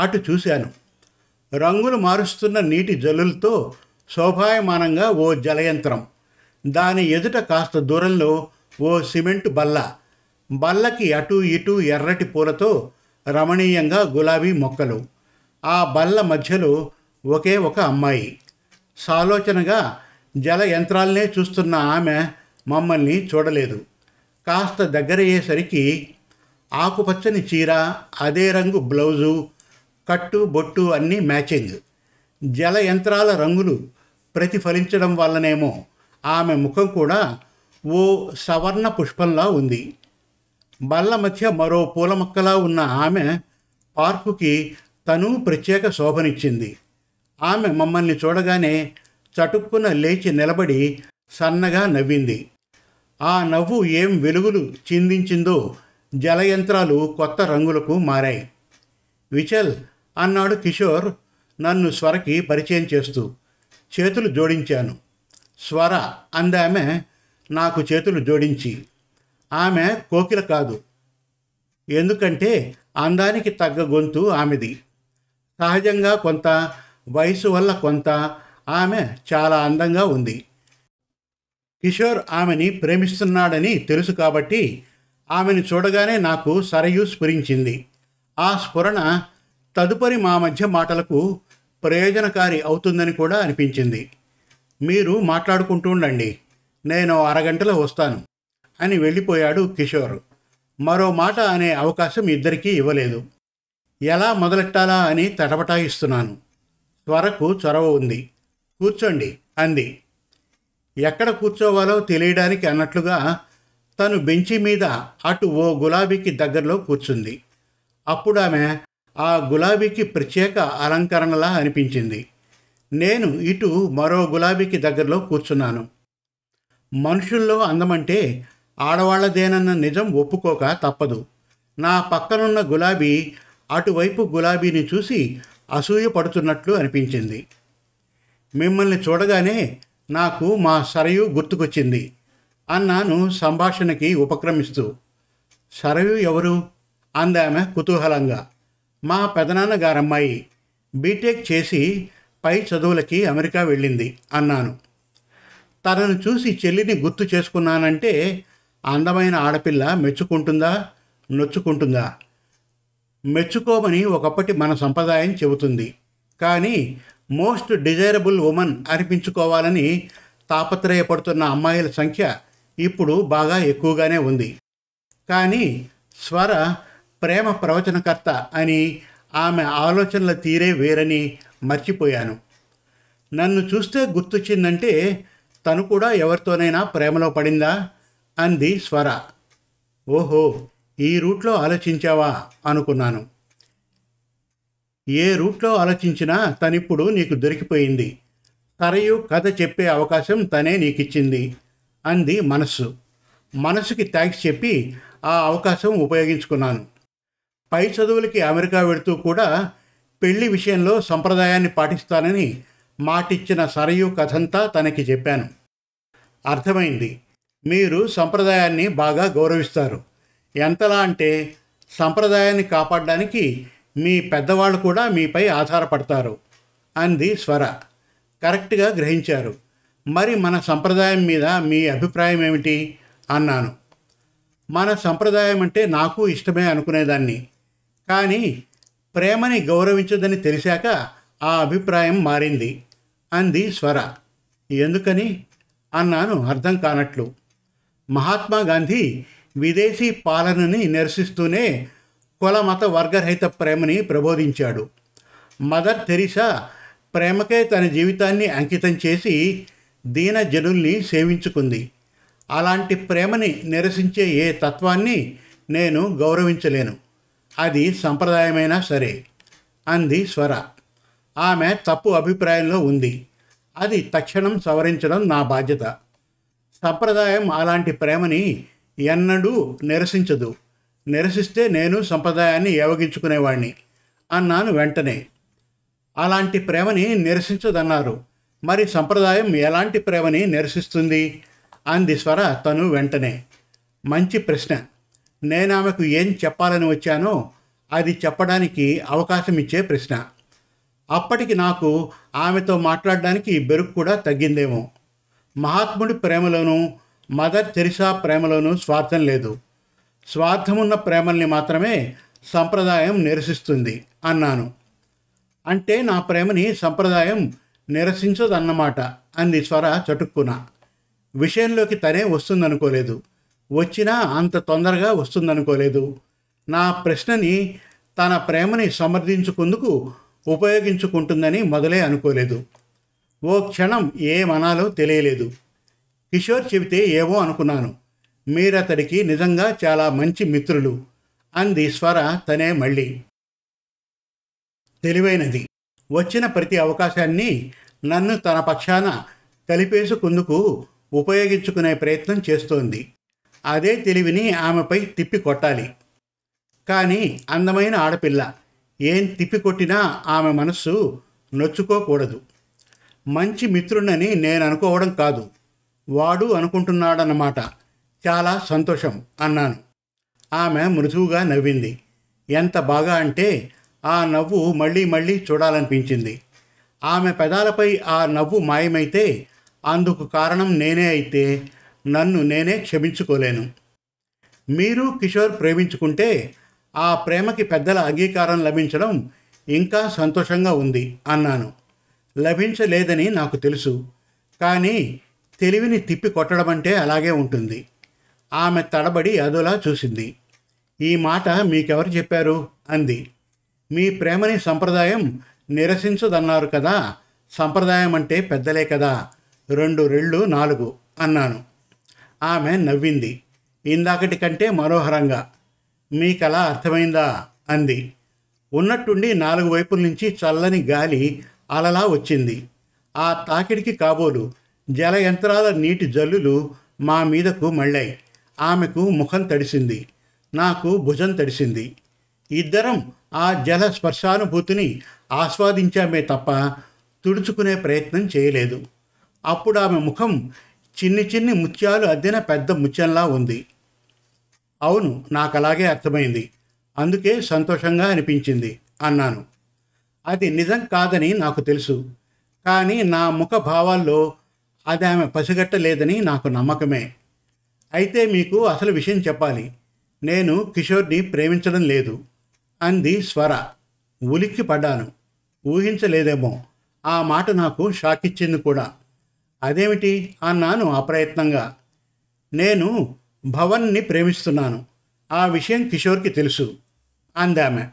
అటు చూశాను. రంగులు మారుస్తున్న నీటి జల్లులతో శోభాయమానంగా ఓ జలయంత్రం. దాని ఎదుట కాస్త దూరంలో ఓ సిమెంట్ బల్ల. బల్లకి అటు ఇటు ఎర్రటి పూలతో రమణీయంగా గులాబీ మొక్కలు. ఆ బల్ల మధ్యలో ఒకే ఒక అమ్మాయి. సాలోచనగా జల యంత్రాలనే చూస్తున్న ఆమె మమ్మల్ని చూడలేదు. కాస్త దగ్గరయ్యేసరికి ఆకుపచ్చని చీర అదే రంగు బ్లౌజు కట్టు బొట్టు అన్నీ మ్యాచింగ్. జల యంత్రాల రంగులు ప్రతిఫలించడం వల్లనేమో ఆమె ముఖం కూడా ఓ సవర్ణ పుష్పంలా ఉంది. బల్ల మధ్య మరో పూల మొక్కలా ఉన్న ఆమె పార్కుకి తను ప్రత్యేక శోభనిచ్చింది. ఆమె మమ్మల్ని చూడగానే చటుక్కున లేచి నిలబడి సన్నగా నవ్వింది. ఆ నవ్వు ఏం వెలుగులు చిందించిందో జలయంత్రాలు కొత్త రంగులకు మారాయి. విచల్ అన్నాడు కిషోర్ నన్ను స్వరకి పరిచయం చేస్తూ. చేతులు జోడించాను. స్వర అందామె నాకు చేతులు జోడించి. ఆమె కోకిల కాదు. ఎందుకంటే అందానికి తగ్గ గొంతు ఆమెది. సహజంగా కొంత వయసు వల్ల కొంత ఆమె చాలా అందంగా ఉంది. కిషోర్ ఆమెని ప్రేమిస్తున్నాడని తెలుసు కాబట్టి ఆమెను చూడగానే నాకు సరయు స్ఫురించింది. ఆ స్ఫురణ తదుపరి మా మధ్య మాటలకు ప్రయోజనకారి అవుతుందని కూడా అనిపించింది. మీరు మాట్లాడుకుంటూ ఉండండి. నేను అరగంటలో వస్తాను. అని వెళ్ళిపోయాడు కిషోర్. మరో మాట అనే అవకాశం ఇద్దరికీ ఇవ్వలేదు. ఎలా మొదలెట్టాలా అని తటపటాయిస్తున్నాను. త్వరకు చొరవ ఉంది. కూర్చోండి అంది. ఎక్కడ కూర్చోవాలో తెలియడానికి అన్నట్లుగా తను బెంచి మీద అటు ఓ గులాబీకి దగ్గరలో కూర్చుంది. అప్పుడు ఆమె ఆ గులాబీకి ప్రత్యేక అలంకరణలా అనిపించింది. నేను ఇటు మరో గులాబీకి దగ్గరలో కూర్చున్నాను. మనుషుల్లో అందమంటే ఆడవాళ్ళదేనన్న నిజం ఒప్పుకోక తప్పదు. నా పక్కనున్న గులాబీ అటువైపు గులాబీని చూసి అసూయ పడుతున్నట్లు అనిపించింది. మిమ్మల్ని చూడగానే నాకు మా సరయు గుర్తుకొచ్చింది అన్నాను సంభాషణకి ఉపక్రమిస్తూ. సరయు ఎవరు? అందామె కుతూహలంగా. మా పెదనాన్న గారమ్మాయి బీటెక్ చేసి పై చదువులకి అమెరికా వెళ్ళింది అన్నాను. తనను చూసి చెల్లిని గుర్తు చేసుకున్నానంటే అందమైన ఆడపిల్ల మెచ్చుకుంటుందా? నొచ్చుకుంటుందా? మెచ్చుకోమని ఒకప్పటి మన సంప్రదాయం చెబుతుంది. కానీ మోస్ట్ డిజైరబుల్ ఉమెన్ అనిపించుకోవాలని తాపత్రయపడుతున్న అమ్మాయిల సంఖ్య ఇప్పుడు బాగా ఎక్కువగానే ఉంది. కానీ స్వర ప్రేమ ప్రవచనకర్త అని ఆమె ఆలోచనల తీరే వేరని మర్చిపోయాను. నన్ను చూస్తే గుర్తొచ్చిందంటే తను కూడా ఎవరితోనైనా ప్రేమలో పడిందా? అంది స్వర. ఓహో ఈ రూట్లో ఆలోచించావా? అనుకున్నాను. ఏ రూట్లో ఆలోచించినా తనిప్పుడు నీకు దొరికిపోయింది. తరయు కథ చెప్పే అవకాశం తనే నీకిచ్చింది అంది మనస్సు. మనసుకి థ్యాంక్స్ చెప్పి ఆ అవకాశం ఉపయోగించుకున్నాను. పై చదువులకి అమెరికా వెళుతూ కూడా పెళ్ళి విషయంలో సంప్రదాయాన్ని పాటిస్తానని మాటిచ్చిన సరయు కథంతా తనకి చెప్పాను. అర్థమైంది. మీరు సంప్రదాయాన్ని బాగా గౌరవిస్తారు. ఎంతలా అంటే సంప్రదాయాన్ని కాపాడడానికి మీ పెద్దవాళ్ళు కూడా మీపై ఆధారపడతారు అంది స్వర. కరెక్ట్గా గ్రహించారు. మరి మన సంప్రదాయం మీద మీ అభిప్రాయం ఏమిటి? అన్నాను. మన సంప్రదాయం అంటే నాకు ఇష్టమే అనుకునేదాన్ని. కానీ ప్రేమని గౌరవించదని తెలిసాక ఆ అభిప్రాయం మారింది అంది స్వర. ఎందుకని? అన్నాను అర్థం కానట్లు. మహాత్మా గాంధీ విదేశీ పాలనని నిరసిస్తూనే కుల మత వర్గరహిత ప్రేమని ప్రబోధించాడు. మదర్ తెరిసా ప్రేమకే తన జీవితాన్ని అంకితం చేసి దీన జనుల్ని సేవించుకుంది. అలాంటి ప్రేమని నిరసించే ఏ తత్వాన్ని నేను గౌరవించలేను. అది సంప్రదాయమైనా సరే అంది స్వర. ఆమె తప్పు అభిప్రాయంలో ఉంది. అది తక్షణం సవరించడం నా బాధ్యత. సంప్రదాయం అలాంటి ప్రేమని ఎన్నడూ నిరసించదు. నిరసిస్తే నేను సంప్రదాయాన్ని ఏవగించుకునేవాణ్ణి అన్నాను వెంటనే. అలాంటి ప్రేమని నిరసించదన్నారు. మరి సంప్రదాయం ఎలాంటి ప్రేమని నిరసిస్తుంది? అంది స్వర తను వెంటనే. మంచి ప్రశ్న. నేను ఆమెకు ఏం చెప్పాలని వచ్చానో అది చెప్పడానికి అవకాశం ఇచ్చే ప్రశ్న. అప్పటికి నాకు ఆమెతో మాట్లాడడానికి బెరుకు కూడా తగ్గిందేమో. మహాత్ముడి ప్రేమలోనూ మదర్ తెరిసా ప్రేమలోనూ స్వార్థం లేదు. స్వార్థమున్న ప్రేమల్ని మాత్రమే సంప్రదాయం నిరసిస్తుంది అన్నాను. అంటే నా ప్రేమని సంప్రదాయం నిరసించదన్నమాట అంది స్వర చటుక్కున. విషయంలోకి తనే వస్తుందనుకోలేదు. వచ్చినా అంత తొందరగా వస్తుందనుకోలేదు. నా ప్రశ్నని తన ప్రేమని సమర్థించుకుందుకు ఉపయోగించుకుంటుందని మొదలే అనుకోలేదు. ఓ క్షణం ఏమనాలో తెలియలేదు. కిషోర్ చెబితే ఏవో అనుకున్నాను. మీరతడికి నిజంగా చాలా మంచి మిత్రులు. అంది స్వర తనే మళ్ళీ. తెలివైనది. వచ్చిన ప్రతి అవకాశాన్ని నన్ను తన పక్షాన కలిపేసుకుందుకు ఉపయోగించుకునే ప్రయత్నం చేస్తోంది. అదే తెలివిని ఆమెపై తిప్పి కొట్టాలి. కానీ అందమైన ఆడపిల్ల. ఏం తిప్పి కొట్టినా ఆమె మనస్సు నొచ్చుకోకూడదు. మంచి మిత్రుడని నేను అనుకోవడం కాదు. వాడు అనుకుంటున్నాడన్నమాట. చాలా సంతోషం అన్నాను. ఆమె మృదువుగా నవ్వింది. ఎంత బాగా అంటే ఆ నవ్వు మళ్ళీ మళ్ళీ చూడాలనిపించింది. ఆమె పెదాలపై ఆ నవ్వు మాయమైతే అందుకు కారణం నేనే అయితే నన్ను నేనే క్షమించుకోలేను. మీరు కిషోర్ ప్రేమించుకుంటే ఆ ప్రేమకి పెద్దల అంగీకారం లభించడం ఇంకా సంతోషంగా ఉంది అన్నాను. లభించలేదని నాకు తెలుసు. కానీ తెలివిని తిప్పి కొట్టడం అంటే అలాగే ఉంటుంది. ఆమె తడబడి అదోలా చూసింది. ఈ మాట మీకెవరు చెప్పారు? అంది. మీ ప్రేమని సంప్రదాయం నిరసించదన్నారు కదా. సంప్రదాయం అంటే పెద్దలే కదా. రెండు రెళ్ళు నాలుగు అన్నాను. ఆమె నవ్వింది. ఇందాకటి కంటే మనోహరంగా. మీకలా అర్థమైందా? అంది. ఉన్నట్టుండి నాలుగు వైపుల నుంచి చల్లని గాలి అలలా వచ్చింది. ఆ తాకిడికి కాబోలు జల యంత్రాల నీటి జల్లులు మా మీదకు మళ్ళాయి. ఆమెకు ముఖం తడిసింది. నాకు భుజం తడిసింది. ఇద్దరం ఆ జల స్పర్శానుభూతిని ఆస్వాదించామే తప్ప తుడుచుకునే ప్రయత్నం చేయలేదు. అప్పుడు ఆమె ముఖం చిన్ని చిన్ని ముత్యాలు అద్దిన పెద్ద ముత్యంలా ఉంది. అవును నాకు అలాగే అర్థమైంది. అందుకే సంతోషంగా అనిపించింది అన్నాను. అది నిజం కాదని నాకు తెలుసు. కానీ నా ముఖ భావాల్లో అది ఆమె పసిగట్టలేదని నాకు నమ్మకమే. అయితే మీకు అసలు విషయం చెప్పాలి. నేను కిషోర్ని ప్రేమించడం లేదు. అంది స్వర. ఉలిక్కి పడ్డాను. ఊహించలేదేమో. ఆ మాట నాకు షాక్ ఇచ్చింది కూడా. అదేమిటి? అన్నాను అప్రయత్నంగా. నేను భవన్ని ప్రేమిస్తున్నాను. ఆ విషయం కిషోర్కి తెలుసు. అందామె.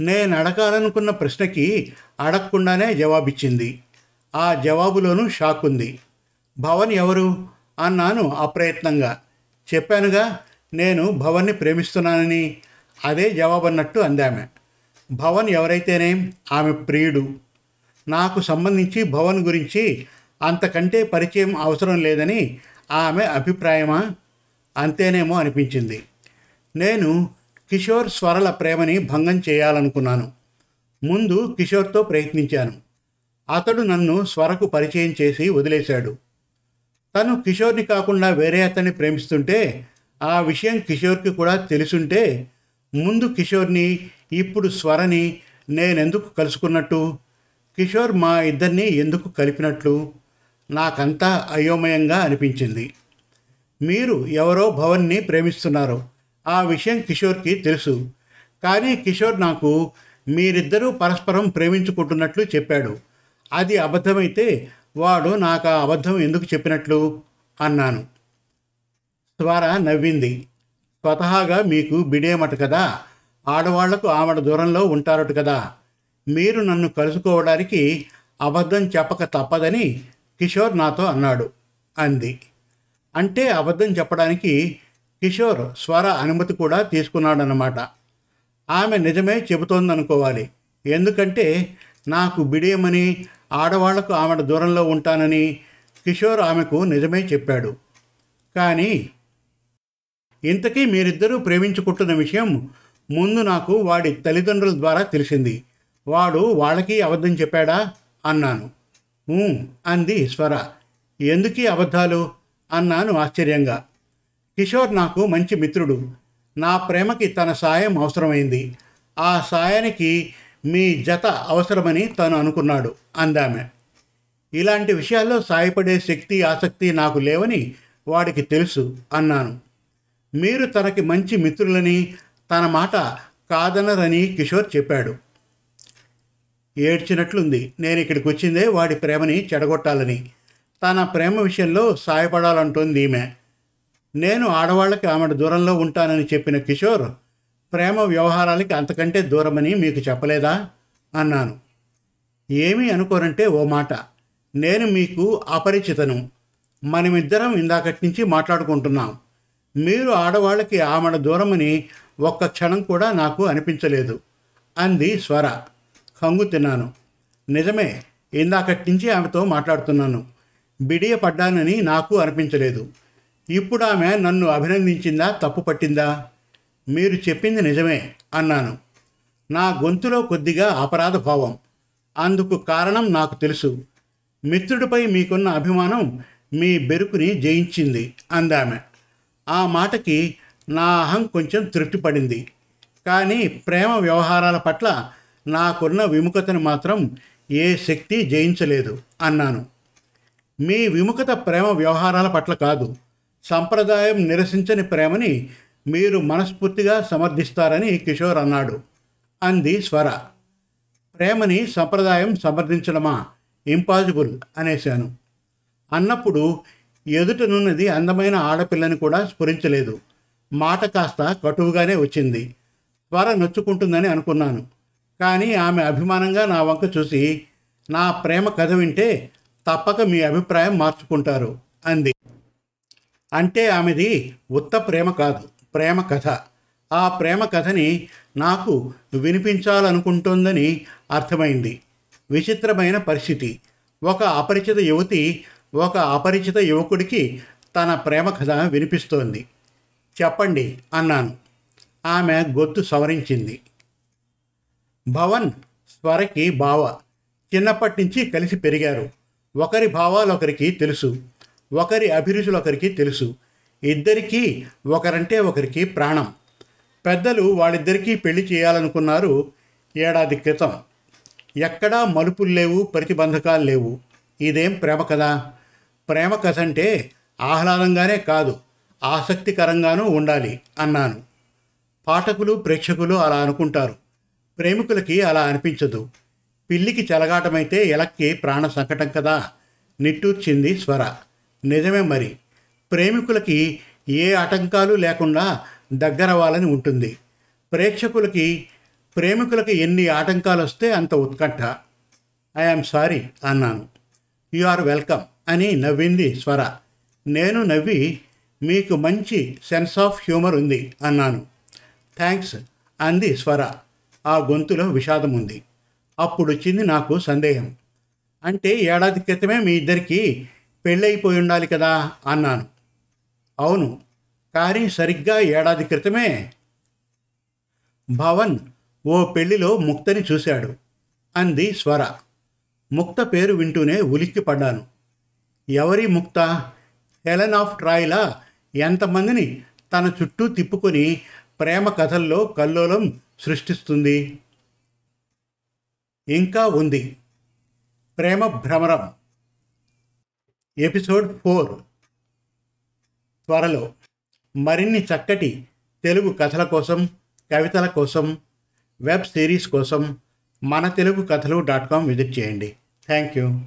నేను అడగాలనుకున్న ప్రశ్నకి అడగకుండానే జవాబిచ్చింది. ఆ జవాబులోనూ షాక్ ఉంది భవన్ ఎవరు? అన్నాను అప్రయత్నంగా. చెప్పానుగా నేను భవన్ని ప్రేమిస్తున్నానని. అదే జవాబన్నట్టు అందామె. భవన్ ఎవరైతేనేం ఆమె ప్రియుడు. నాకు సంబంధించి భవన్ గురించి అంతకంటే పరిచయం అవసరం లేదని ఆమె అభిప్రాయమా? అంతేనేమో అనిపించింది. నేను కిషోర్ స్వరల ప్రేమని భంగం చేయాలనుకున్నాను. ముందు కిషోర్తో ప్రయత్నించాను. అతడు నన్ను స్వరకు పరిచయం చేసి వదిలేశాడు. తను కిషోర్ని కాకుండా వేరే అతన్ని ప్రేమిస్తుంటే ఆ విషయం కిషోర్కి కూడా తెలుసుంటే ముందు కిషోర్ని ఇప్పుడు స్వరని నేనెందుకు కలుసుకున్నట్టు? కిషోర్ మా ఇద్దరిని ఎందుకు కలిపినట్లు? నాకంతా అయోమయంగా అనిపించింది. మీరు ఎవరో భవన్ని ప్రేమిస్తున్నారు ఆ విషయం కిషోర్కి తెలుసు. కానీ కిషోర్ నాకు మీరిద్దరూ పరస్పరం ప్రేమించుకుంటున్నట్లు చెప్పాడు. అది అబద్ధమైతే వాడు నాకు ఆ అబద్ధం ఎందుకు చెప్పినట్లు అన్నాను. స్వర నవ్వింది. స్వతహాగా మీకు బిడేమట కదా? ఆడవాళ్ళకు ఆవిడ దూరంలో ఉంటారట కదా? మీరు నన్ను కలుసుకోవడానికి అబద్ధం చెప్పక తప్పదని కిషోర్ నాతో అన్నాడు అంది. అంటే అబద్ధం చెప్పడానికి కిషోర్ స్వర అనుమతి కూడా తీసుకున్నాడనమాట ఆమె నిజమే చెబుతోందనుకోవాలి. ఎందుకంటే నాకు బిడియమని ఆడవాళ్ళకు ఆమె దూరంలో ఉంటానని కిషోర్ ఆమెకు నిజమే చెప్పాడు. కానీ ఇంతకీ మీరిద్దరూ ప్రేమించుకుంటున్న విషయం ముందు నాకు వాడి తల్లిదండ్రుల ద్వారా తెలిసింది. వాడు వాళ్ళకి అబద్ధం చెప్పాడా? అన్నాను. అంది స్వర. ఎందుకీ అబద్ధాలు? అన్నాను ఆశ్చర్యంగా. కిషోర్ నాకు మంచి మిత్రుడు. నా ప్రేమకి తన సాయం అవసరమైంది. ఆ సాయానికి మీ జత అవసరమని తను అనుకున్నాడు అందామె. ఇలాంటి విషయాల్లో సాయపడే శక్తి ఆసక్తి నాకు లేవని వాడికి తెలుసు అన్నాను. మీరు తనకి మంచి మిత్రులని తన మాట కాదనరని కిషోర్ చెప్పాడు. ఏడ్చినట్లుంది. నేను ఇక్కడికి వచ్చిందే వాడి ప్రేమని చెడగొట్టాలని. తన ప్రేమ విషయంలో సాయపడాలంటోంది ఈమె. నేను ఆడవాళ్ళకి ఆమె దూరంలో ఉంటానని చెప్పిన కిషోర్ ప్రేమ వ్యవహారాలకి అంతకంటే దూరమని మీకు చెప్పలేదా? అన్నాను. ఏమీ అనుకోరంటే ఓ మాట. నేను మీకు అపరిచితను. మనమిద్దరం ఇందాకటి నుంచి మాట్లాడుకుంటున్నాం. మీరు ఆడవాళ్ళకి ఆమెడ దూరమని ఒక్క క్షణం కూడా నాకు అనిపించలేదు అంది స్వర. కంగు తిన్నాను. నిజమే ఇందాకటి నుంచి ఆమెతో మాట్లాడుతున్నాను. బిడియ పడ్డానని నాకు అనిపించలేదు. ఇప్పుడు ఆమె నన్ను అభినందించిందా తప్పు పట్టిందా? మీరు చెప్పింది నిజమే అన్నాను. నా గొంతులో కొద్దిగా అపరాధ భావం. అందుకు కారణం నాకు తెలుసు. మిత్రుడిపై మీకున్న అభిమానం మీ బెరుకుని జయించింది అందామె. ఆ మాటకి నా అహం కొంచెం తృప్తిపడింది. కానీ ప్రేమ వ్యవహారాల పట్ల నాకున్న విముఖతను మాత్రం ఏ శక్తి జయించలేదు అన్నాను. మీ విముఖత ప్రేమ వ్యవహారాల పట్ల కాదు. సంప్రదాయం నిరసించని ప్రేమని మీరు మనస్ఫూర్తిగా సమర్థిస్తారని కిషోర్ అన్నాడు. అంది స్వర. ప్రేమని సంప్రదాయం సమర్థించడమా? ఇంపాసిబుల్ అనేశాను. అన్నప్పుడు ఎదుటనున్నది అందమైన ఆడపిల్లని కూడా స్ఫురించలేదు. మాట కాస్త కటువుగానే వచ్చింది. స్వర నొచ్చుకుంటుందని అనుకున్నాను. కానీ ఆమె అభిమానంగా నా వంక చూసి నా ప్రేమ కథ వింటే తప్పక మీ అభిప్రాయం మార్చుకుంటారు అంది. అంటే ఆమెది ఉత్త ప్రేమ కాదు ప్రేమ కథ. ఆ ప్రేమ కథని నాకు వినిపించాలనుకుంటుందని అర్థమైంది. విచిత్రమైన పరిస్థితి. ఒక అపరిచిత యువతి ఒక అపరిచిత యువకుడికి తన ప్రేమ కథ వినిపిస్తోంది. చెప్పండి అన్నాను. ఆమె గొంతు సవరించింది. భవన్ స్వరకి బావ. చిన్నప్పటి నుంచి కలిసి పెరిగారు. ఒకరి భావాలు ఒకరికి తెలుసు. ఒకరి అభిరుచులు ఒకరికి తెలుసు. ఇద్దరికీ ఒకరంటే ఒకరికి ప్రాణం. పెద్దలు వాళ్ళిద్దరికీ పెళ్ళి చేయాలనుకున్నారు ఏడాది క్రితం. ఎక్కడా మలుపులు లేవు ప్రతిబంధకాలు లేవు. ఇదేం ప్రేమ కదా ప్రేమ కథ అంటే ఆహ్లాదంగానే కాదు ఆసక్తికరంగానూ ఉండాలి అన్నాను. పాఠకులు ప్రేక్షకులు అలా అనుకుంటారు. ప్రేమికులకి అలా అనిపించదు. పిల్లికి చెలగాటమైతే ఎలక్కి ప్రాణ సంకటం కదా? నిట్టూర్చింది స్వర. నిజమే మరి. ప్రేమికులకి ఏ ఆటంకాలు లేకుండా దగ్గరవ్వాలని ఉంటుంది. ప్రేక్షకులకి ప్రేమికులకి ఎన్ని ఆటంకాలు వస్తే అంత ఉత్కంఠ. ఐఆమ్ సారీ అన్నాను. యు ఆర్ వెల్కమ్ అని నవ్వింది స్వర. నేను నవ్వి మీకు మంచి సెన్స్ ఆఫ్ హ్యూమర్ ఉంది అన్నాను. థ్యాంక్స్ అంది స్వర. ఆ గొంతులో విషాదం ఉంది. అప్పుడు వచ్చింది నాకు సందేహం. అంటే ఏడాది క్రితమే మీ ఇద్దరికి పెళ్ళైపోయి ఉండాలి కదా అన్నాను. అవును కానీ సరిగ్గా ఏడాది క్రితమే భవన్ ఓ పెళ్ళిలో ముక్తని చూశాడు అంది స్వర. ముక్త పేరు వింటూనే ఉలిక్కి పడ్డాను. ఎవరి ముక్త? హెలెన్ ఆఫ్ ట్రాయ్లా? ఎంతమందిని తన చుట్టూ తిప్పుకొని ప్రేమ కథల్లో కల్లోలం సృష్టిస్తుంది? ఇంకా ఉంది. ప్రేమ భ్రమరం. Episode four. త్వరలో మరిన్ని చక్కటి తెలుగు కథల కోసం కవితల కోసం వెబ్ సిరీస్ కోసం మన తెలుగు కథలు డాట్ కామ్ విజిట్ చేయండి. Thank you.